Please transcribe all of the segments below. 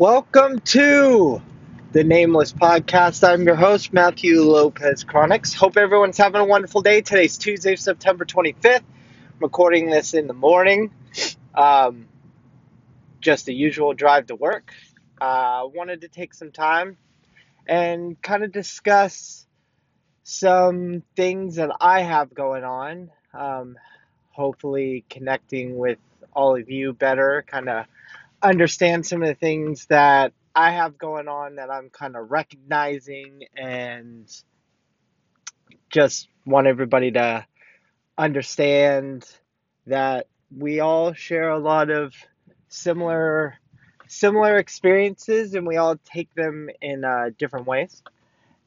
Welcome to the Nameless Podcast. I'm your host, Matthew Lopez Chronics. Hope everyone's having a wonderful day. Today's Tuesday, September 25th. I'm recording this in the morning. Um, just the usual drive to work. I uh, wanted to take some time and kind of discuss some things that I have going on. Um, hopefully, connecting with all of you better, kind of understand some of the things that I have going on that I'm kind of recognizing and just want everybody to understand that we all share a lot of similar similar experiences and we all take them in uh, different ways.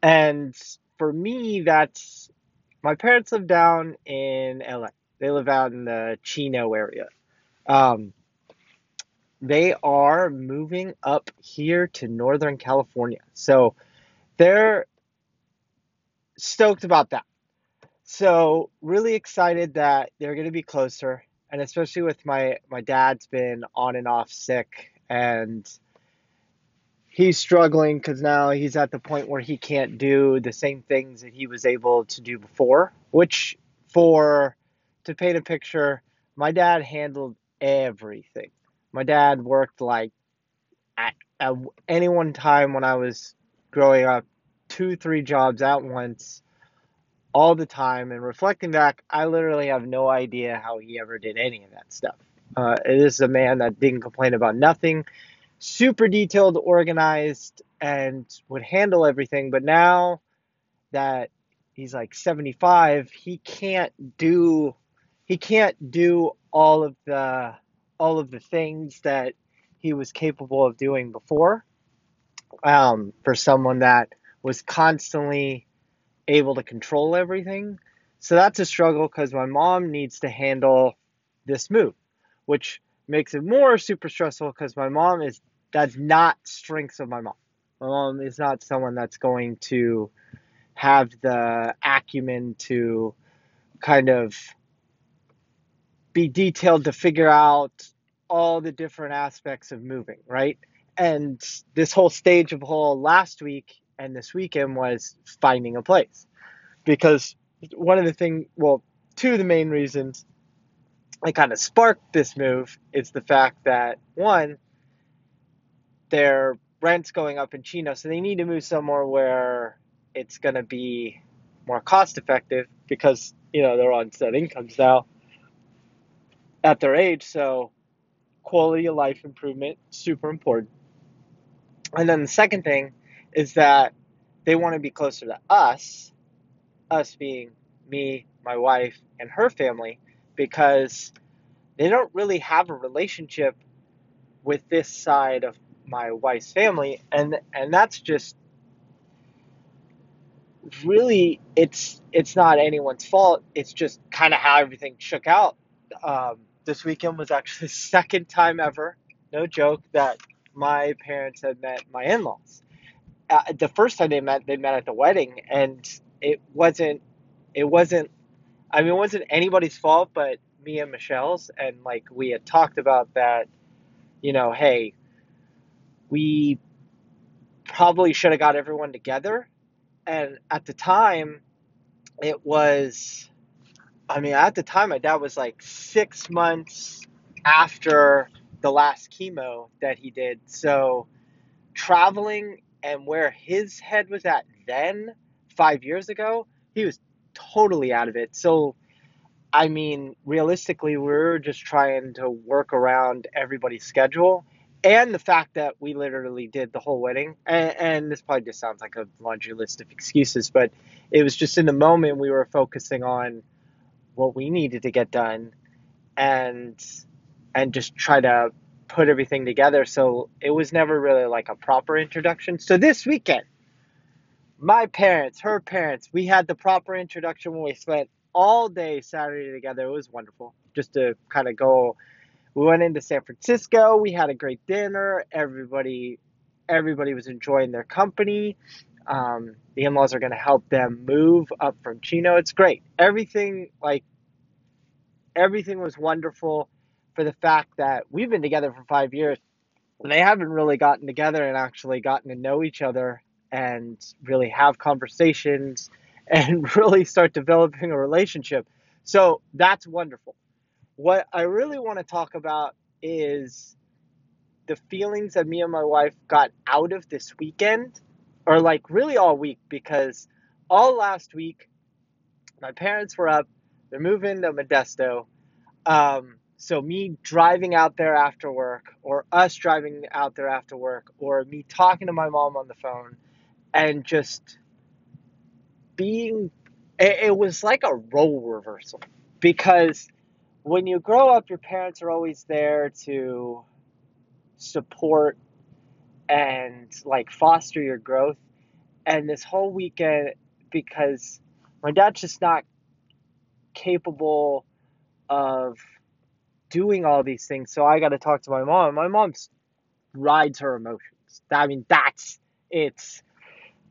And for me, that's my parents live down in LA. They live out in the Chino area. Um, they are moving up here to Northern California. So they're stoked about that. So really excited that they're going to be closer and especially with my my dad's been on and off sick and he's struggling cuz now he's at the point where he can't do the same things that he was able to do before, which for to paint a picture, my dad handled everything my dad worked like at, at any one time when I was growing up, two, three jobs at once, all the time. And reflecting back, I literally have no idea how he ever did any of that stuff. Uh, it is a man that didn't complain about nothing, super detailed, organized, and would handle everything. But now that he's like 75, he can't do he can't do all of the all of the things that he was capable of doing before. Um, for someone that was constantly able to control everything. So that's a struggle because my mom needs to handle this move, which makes it more super stressful because my mom is that's not strengths of my mom. My mom is not someone that's going to have the acumen to kind of be detailed to figure out all the different aspects of moving, right? And this whole stage of whole last week and this weekend was finding a place. Because one of the thing, well, two of the main reasons I kind of sparked this move is the fact that one, their rent's going up in Chino, so they need to move somewhere where it's going to be more cost effective because, you know, they're on set incomes now at their age. So quality of life improvement, super important. And then the second thing is that they want to be closer to us, us being me, my wife, and her family, because they don't really have a relationship with this side of my wife's family and and that's just really it's it's not anyone's fault it's just kind of how everything shook out um, this weekend was actually the second time ever, no joke, that my parents had met my in laws. Uh, the first time they met, they met at the wedding, and it wasn't, it wasn't, I mean, it wasn't anybody's fault but me and Michelle's. And like we had talked about that, you know, hey, we probably should have got everyone together. And at the time, it was I mean, at the time, my dad was like six months after the last chemo that he did. So, traveling and where his head was at then, five years ago, he was totally out of it. So, I mean, realistically, we are just trying to work around everybody's schedule and the fact that we literally did the whole wedding. And, and, this probably just sounds like a laundry list of excuses, but it was just in the moment we were focusing on what we needed to get done and and just try to put everything together. So it was never really like a proper introduction. So this weekend my parents her parents we had the proper introduction when we spent all day saturday together. It was wonderful. Just to kind of go we went into san francisco. We had a great dinner. Everybody everybody was enjoying their company um, the in-laws are going to help them move up from Chino. It's great. Everything like everything was wonderful for the fact that we've been together for five years. they haven't really gotten together and actually gotten to know each other and really have conversations and really start developing a relationship. So that's wonderful. What I really want to talk about is the feelings that me and my wife got out of this weekend, or like really all week, because all last week, my parents were up, they're moving to Modesto. Um, so me driving out there after work, or us driving out there after work, or me talking to my mom on the phone, and just being, it, it was like a role reversal because when you grow up, your parents are always there to support and like foster your growth. And this whole weekend, because my dad's just not capable of doing all these things, so I got to talk to my mom. My mom rides her emotions. I mean, that's it's.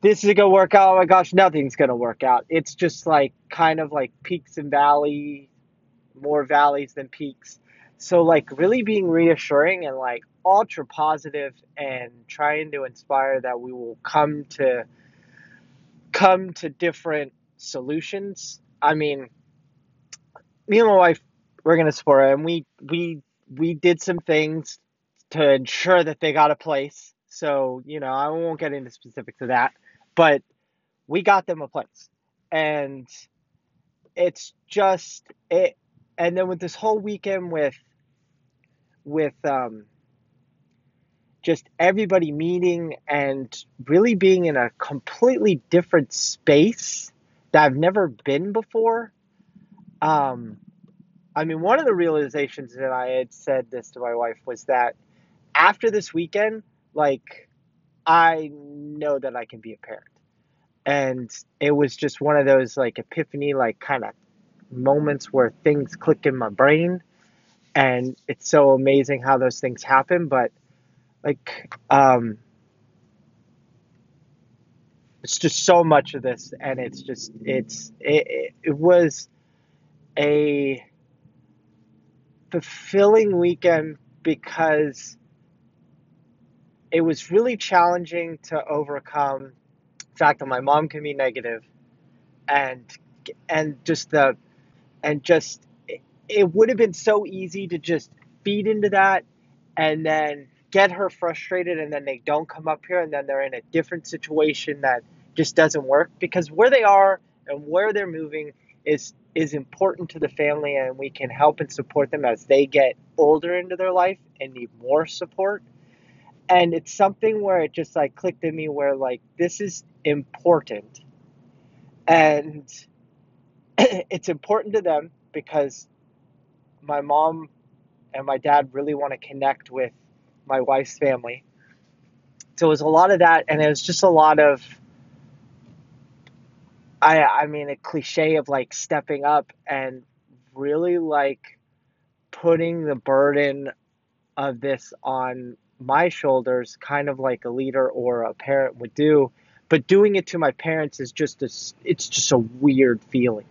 This is gonna work out. Oh my gosh, nothing's gonna work out. It's just like kind of like peaks and valley, more valleys than peaks. So like really being reassuring and like ultra positive and trying to inspire that we will come to come to different solutions. I mean, me and my wife we're gonna support it and we we we did some things to ensure that they got a place. So, you know, I won't get into specifics of that, but we got them a place. And it's just it and then with this whole weekend with with um just everybody meeting and really being in a completely different space that I've never been before. Um, I mean, one of the realizations that I had said this to my wife was that after this weekend, like, I know that I can be a parent. And it was just one of those, like, epiphany, like, kind of moments where things click in my brain. And it's so amazing how those things happen. But like um it's just so much of this and it's just it's it, it was a fulfilling weekend because it was really challenging to overcome the fact that my mom can be negative and and just the and just it, it would have been so easy to just feed into that and then get her frustrated and then they don't come up here and then they're in a different situation that just doesn't work because where they are and where they're moving is is important to the family and we can help and support them as they get older into their life and need more support. And it's something where it just like clicked in me where like this is important. And it's important to them because my mom and my dad really want to connect with my wife's family. So it was a lot of that, and it was just a lot of, I I mean, a cliche of like stepping up and really like putting the burden of this on my shoulders, kind of like a leader or a parent would do. But doing it to my parents is just a, it's just a weird feeling.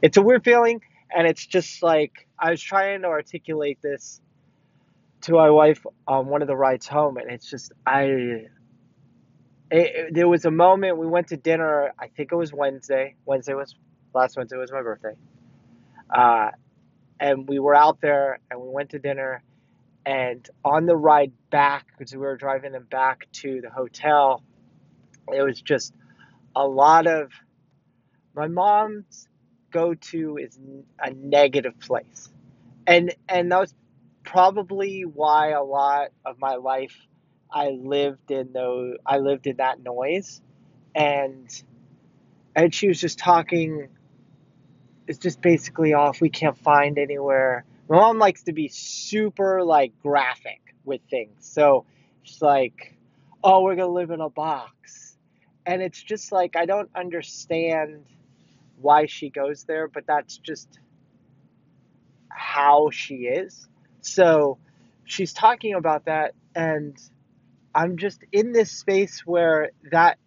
It's a weird feeling, and it's just like I was trying to articulate this to my wife on one of the rides home, and it's just I. It, it, there was a moment we went to dinner. I think it was Wednesday. Wednesday was last Wednesday was my birthday, uh, and we were out there and we went to dinner. And on the ride back, because we were driving them back to the hotel, it was just a lot of my mom's go to is a negative place, and and that was probably why a lot of my life I lived in those I lived in that noise. And and she was just talking it's just basically oh, off we can't find anywhere. My mom likes to be super like graphic with things. So she's like oh we're gonna live in a box. And it's just like i don't understand why she goes there but that's just how she is so she's talking about that, and I'm just in this space where that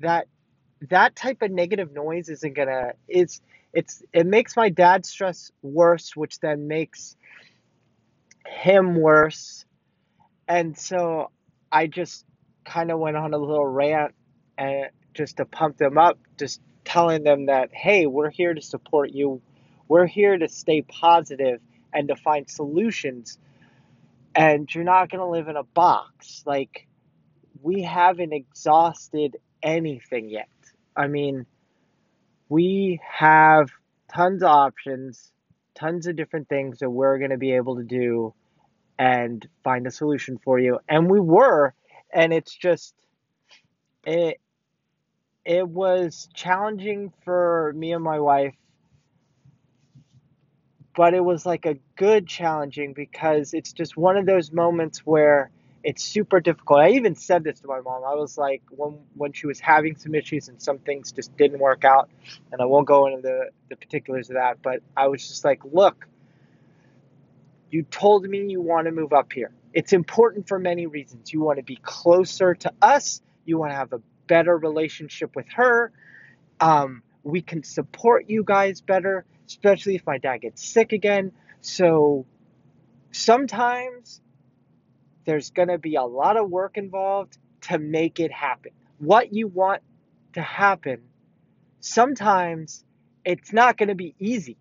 that that type of negative noise isn't gonna it's it's it makes my dad stress worse, which then makes him worse, And so I just kind of went on a little rant and just to pump them up, just telling them that, hey, we're here to support you. We're here to stay positive and to find solutions. And you're not going to live in a box. Like, we haven't exhausted anything yet. I mean, we have tons of options, tons of different things that we're going to be able to do and find a solution for you. And we were, and it's just it it was challenging for me and my wife, but it was like a good challenging because it's just one of those moments where it's super difficult. I even said this to my mom. I was like, when when she was having some issues and some things just didn't work out, and I won't go into the, the particulars of that, but I was just like, look, you told me you want to move up here. It's important for many reasons. You want to be closer to us, you want to have a better relationship with her. Um, we can support you guys better, especially if my dad gets sick again. So sometimes there's going to be a lot of work involved to make it happen. What you want to happen, sometimes it's not going to be easy.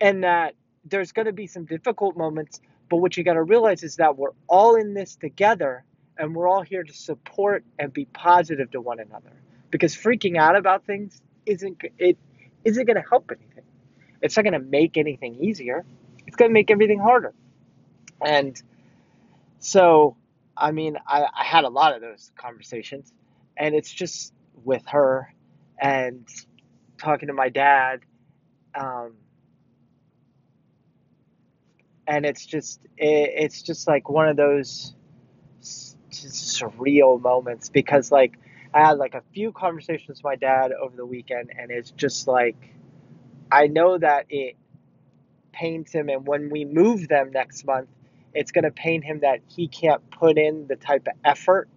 And that there's going to be some difficult moments, but what you got to realize is that we're all in this together and we're all here to support and be positive to one another. Because freaking out about things isn't it isn't going to help anything. It's not going to make anything easier. It's going to make everything harder. And so, I mean, I, I had a lot of those conversations, and it's just with her and talking to my dad. Um, and it's just it, it's just like one of those surreal moments because like I had like a few conversations with my dad over the weekend and it's just like I know that it pains him and when we move them next month it's going to pain him that he can't put in the type of effort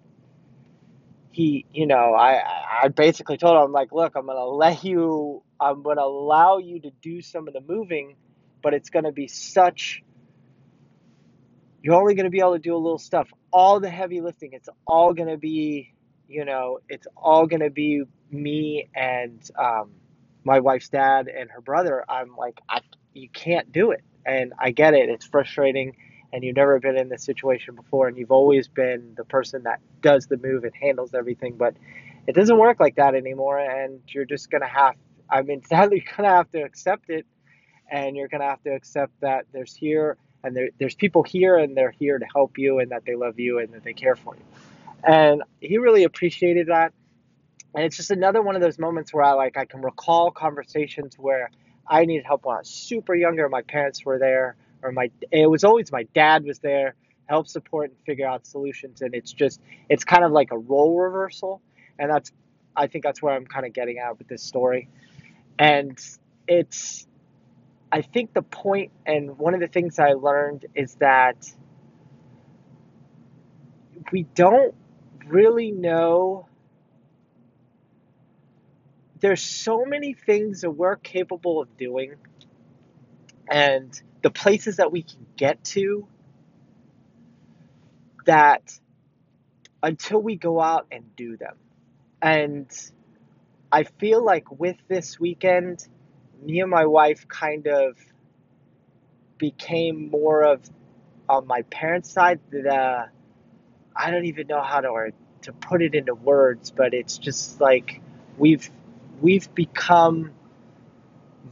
he you know I I basically told him I'm like look I'm going to let you I'm going to allow you to do some of the moving but it's going to be such you're only going to be able to do a little stuff. All the heavy lifting, it's all going to be, you know, it's all going to be me and um, my wife's dad and her brother. I'm like, I, you can't do it. And I get it. It's frustrating. And you've never been in this situation before. And you've always been the person that does the move and handles everything. But it doesn't work like that anymore. And you're just going to have, I mean, sadly, you're going to have to accept it. And you're going to have to accept that there's here and there, there's people here and they're here to help you and that they love you and that they care for you. And he really appreciated that. And it's just another one of those moments where I like I can recall conversations where I needed help when I was super younger. My parents were there, or my it was always my dad was there, help support and figure out solutions. And it's just it's kind of like a role reversal, and that's I think that's where I'm kind of getting at with this story. And it's I think the point, and one of the things I learned is that we don't really know. There's so many things that we're capable of doing, and the places that we can get to that until we go out and do them. And I feel like with this weekend, me and my wife kind of became more of on my parents' side the uh, I don't even know how to to put it into words, but it's just like we've we've become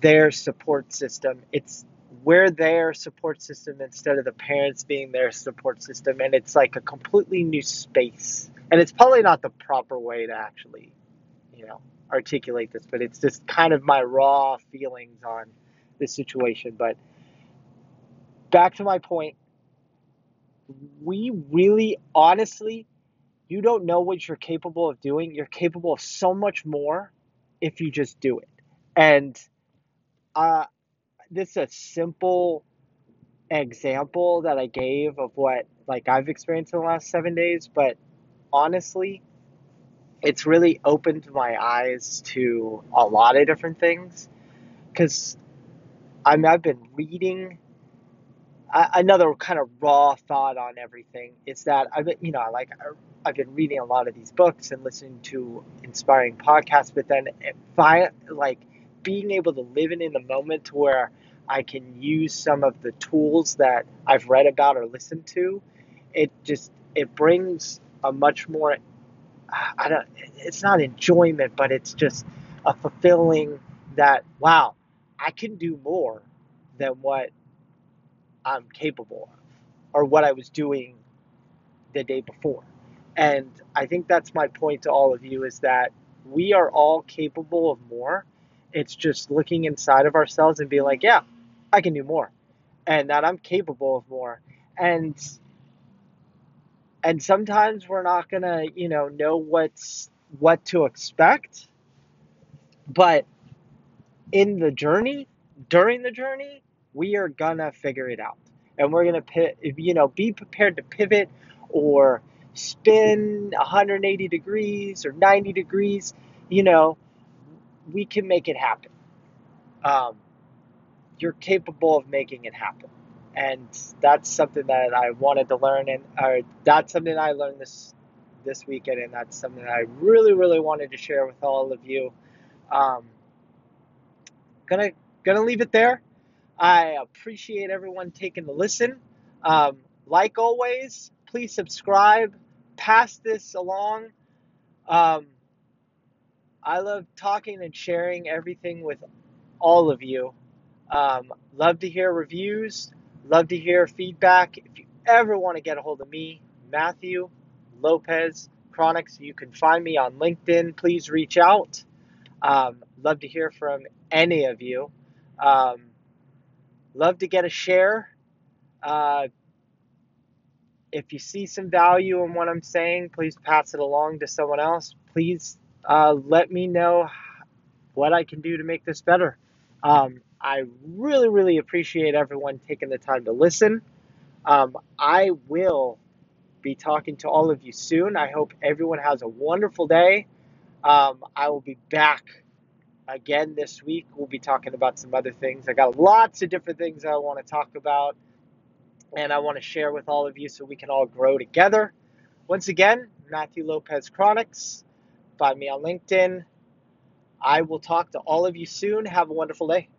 their support system. It's we're their support system instead of the parents being their support system and it's like a completely new space. And it's probably not the proper way to actually, you know, articulate this, but it's just kind of my raw feelings on this situation. But back to my point, we really, honestly, you don't know what you're capable of doing. You're capable of so much more if you just do it. And uh, this is a simple example that I gave of what like I've experienced in the last seven days, but honestly, it's really opened my eyes to a lot of different things because I mean, I've been reading another kind of raw thought on everything is that I've been, you know, like I've been reading a lot of these books and listening to inspiring podcasts, but then I like being able to live in in the moment where I can use some of the tools that I've read about or listened to, it just it brings a much more I don't it's not enjoyment, but it's just a fulfilling that wow, I can do more than what I'm capable of or what I was doing the day before. And I think that's my point to all of you is that we are all capable of more. It's just looking inside of ourselves and being like, yeah, I can do more. And that I'm capable of more. And and sometimes we're not going to, you know, know what's what to expect. But in the journey, during the journey, we are gonna figure it out, and we're gonna, you know, be prepared to pivot or spin 180 degrees or 90 degrees. You know, we can make it happen. Um, you're capable of making it happen, and that's something that I wanted to learn, and or that's something I learned this this weekend, and that's something that I really, really wanted to share with all of you. Um, gonna gonna leave it there. I appreciate everyone taking the listen. Um, like always, please subscribe, pass this along. Um, I love talking and sharing everything with all of you. Um, love to hear reviews, love to hear feedback. If you ever want to get a hold of me, Matthew Lopez Chronics, you can find me on LinkedIn. Please reach out. Um, love to hear from any of you. Um, love to get a share. Uh, if you see some value in what I'm saying, please pass it along to someone else. Please uh, let me know what I can do to make this better. Um, I really, really appreciate everyone taking the time to listen. Um, I will be talking to all of you soon. I hope everyone has a wonderful day. Um, I will be back again this week. We'll be talking about some other things. I got lots of different things I want to talk about and I want to share with all of you so we can all grow together. Once again, Matthew Lopez Chronics. Find me on LinkedIn. I will talk to all of you soon. Have a wonderful day.